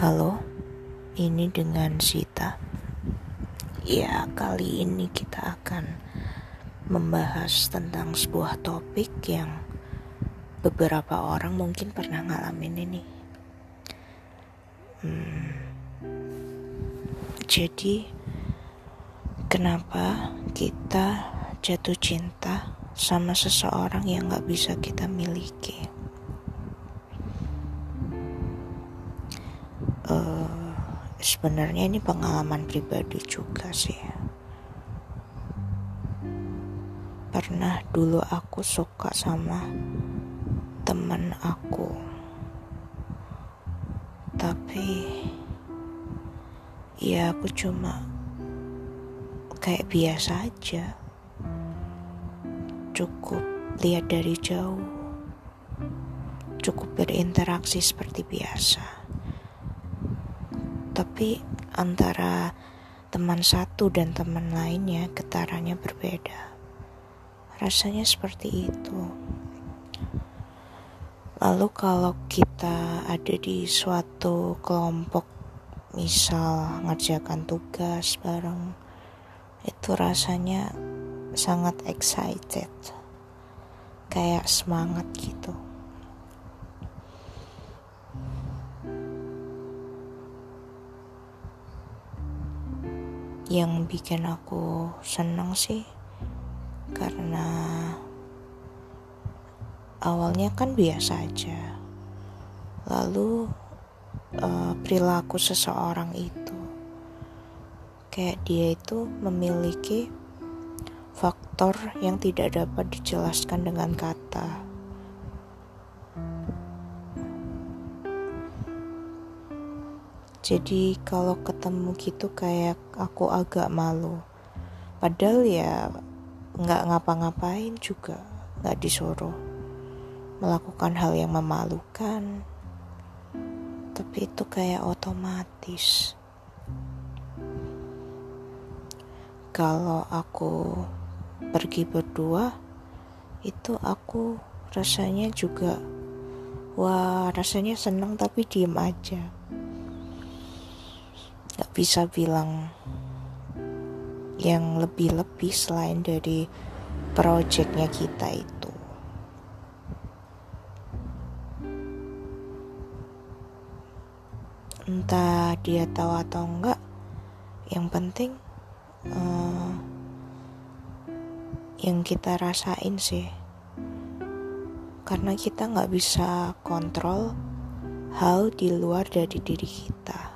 Halo, ini dengan Sita. Ya, kali ini kita akan membahas tentang sebuah topik yang beberapa orang mungkin pernah ngalamin ini. Hmm, jadi, kenapa kita jatuh cinta sama seseorang yang gak bisa kita miliki? Sebenarnya ini pengalaman pribadi juga sih. Pernah dulu aku suka sama teman aku. Tapi ya aku cuma kayak biasa aja. Cukup lihat dari jauh. Cukup berinteraksi seperti biasa tapi antara teman satu dan teman lainnya getarannya berbeda. Rasanya seperti itu. Lalu kalau kita ada di suatu kelompok misal ngerjakan tugas bareng itu rasanya sangat excited kayak semangat gitu yang bikin aku senang sih. Karena awalnya kan biasa aja. Lalu uh, perilaku seseorang itu kayak dia itu memiliki faktor yang tidak dapat dijelaskan dengan kata jadi kalau ketemu gitu kayak aku agak malu. Padahal ya nggak ngapa-ngapain juga nggak disuruh melakukan hal yang memalukan. Tapi itu kayak otomatis. Kalau aku pergi berdua itu aku rasanya juga wah rasanya senang tapi diem aja bisa bilang yang lebih-lebih selain dari projectnya kita itu. Entah dia tahu atau enggak yang penting uh, yang kita rasain sih karena kita nggak bisa kontrol hal di luar dari diri kita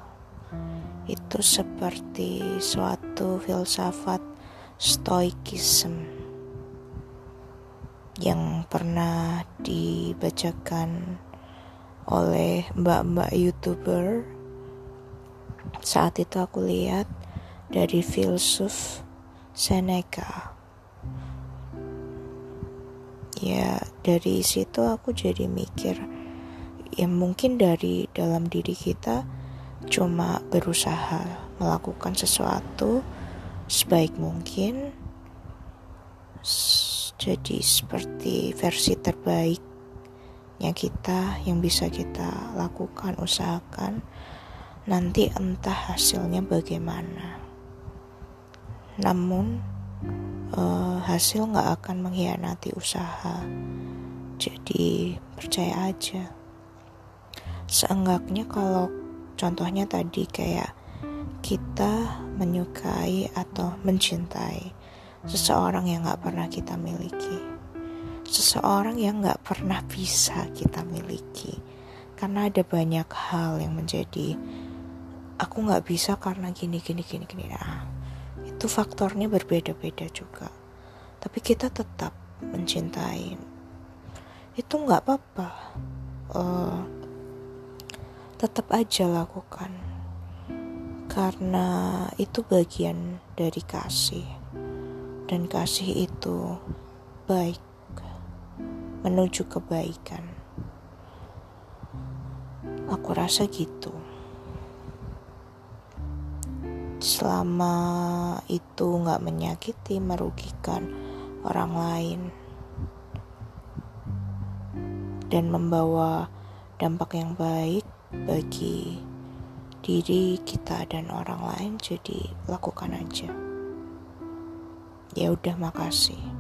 itu seperti suatu filsafat stoikism yang pernah dibacakan oleh mbak-mbak youtuber. Saat itu aku lihat dari filsuf Seneca. Ya dari situ aku jadi mikir ya mungkin dari dalam diri kita cuma berusaha melakukan sesuatu sebaik mungkin jadi seperti versi terbaiknya kita yang bisa kita lakukan usahakan. Nanti entah hasilnya bagaimana. Namun uh, hasil nggak akan mengkhianati usaha. Jadi percaya aja. Seenggaknya kalau Contohnya tadi kayak kita menyukai atau mencintai seseorang yang gak pernah kita miliki. Seseorang yang gak pernah bisa kita miliki. Karena ada banyak hal yang menjadi aku gak bisa karena gini gini gini gini. Nah, itu faktornya berbeda-beda juga. Tapi kita tetap mencintai. Itu gak apa-apa. Uh, tetap aja lakukan. Karena itu bagian dari kasih. Dan kasih itu baik menuju kebaikan. Aku rasa gitu. Selama itu nggak menyakiti merugikan orang lain dan membawa dampak yang baik bagi diri kita dan orang lain jadi lakukan aja. Ya udah makasih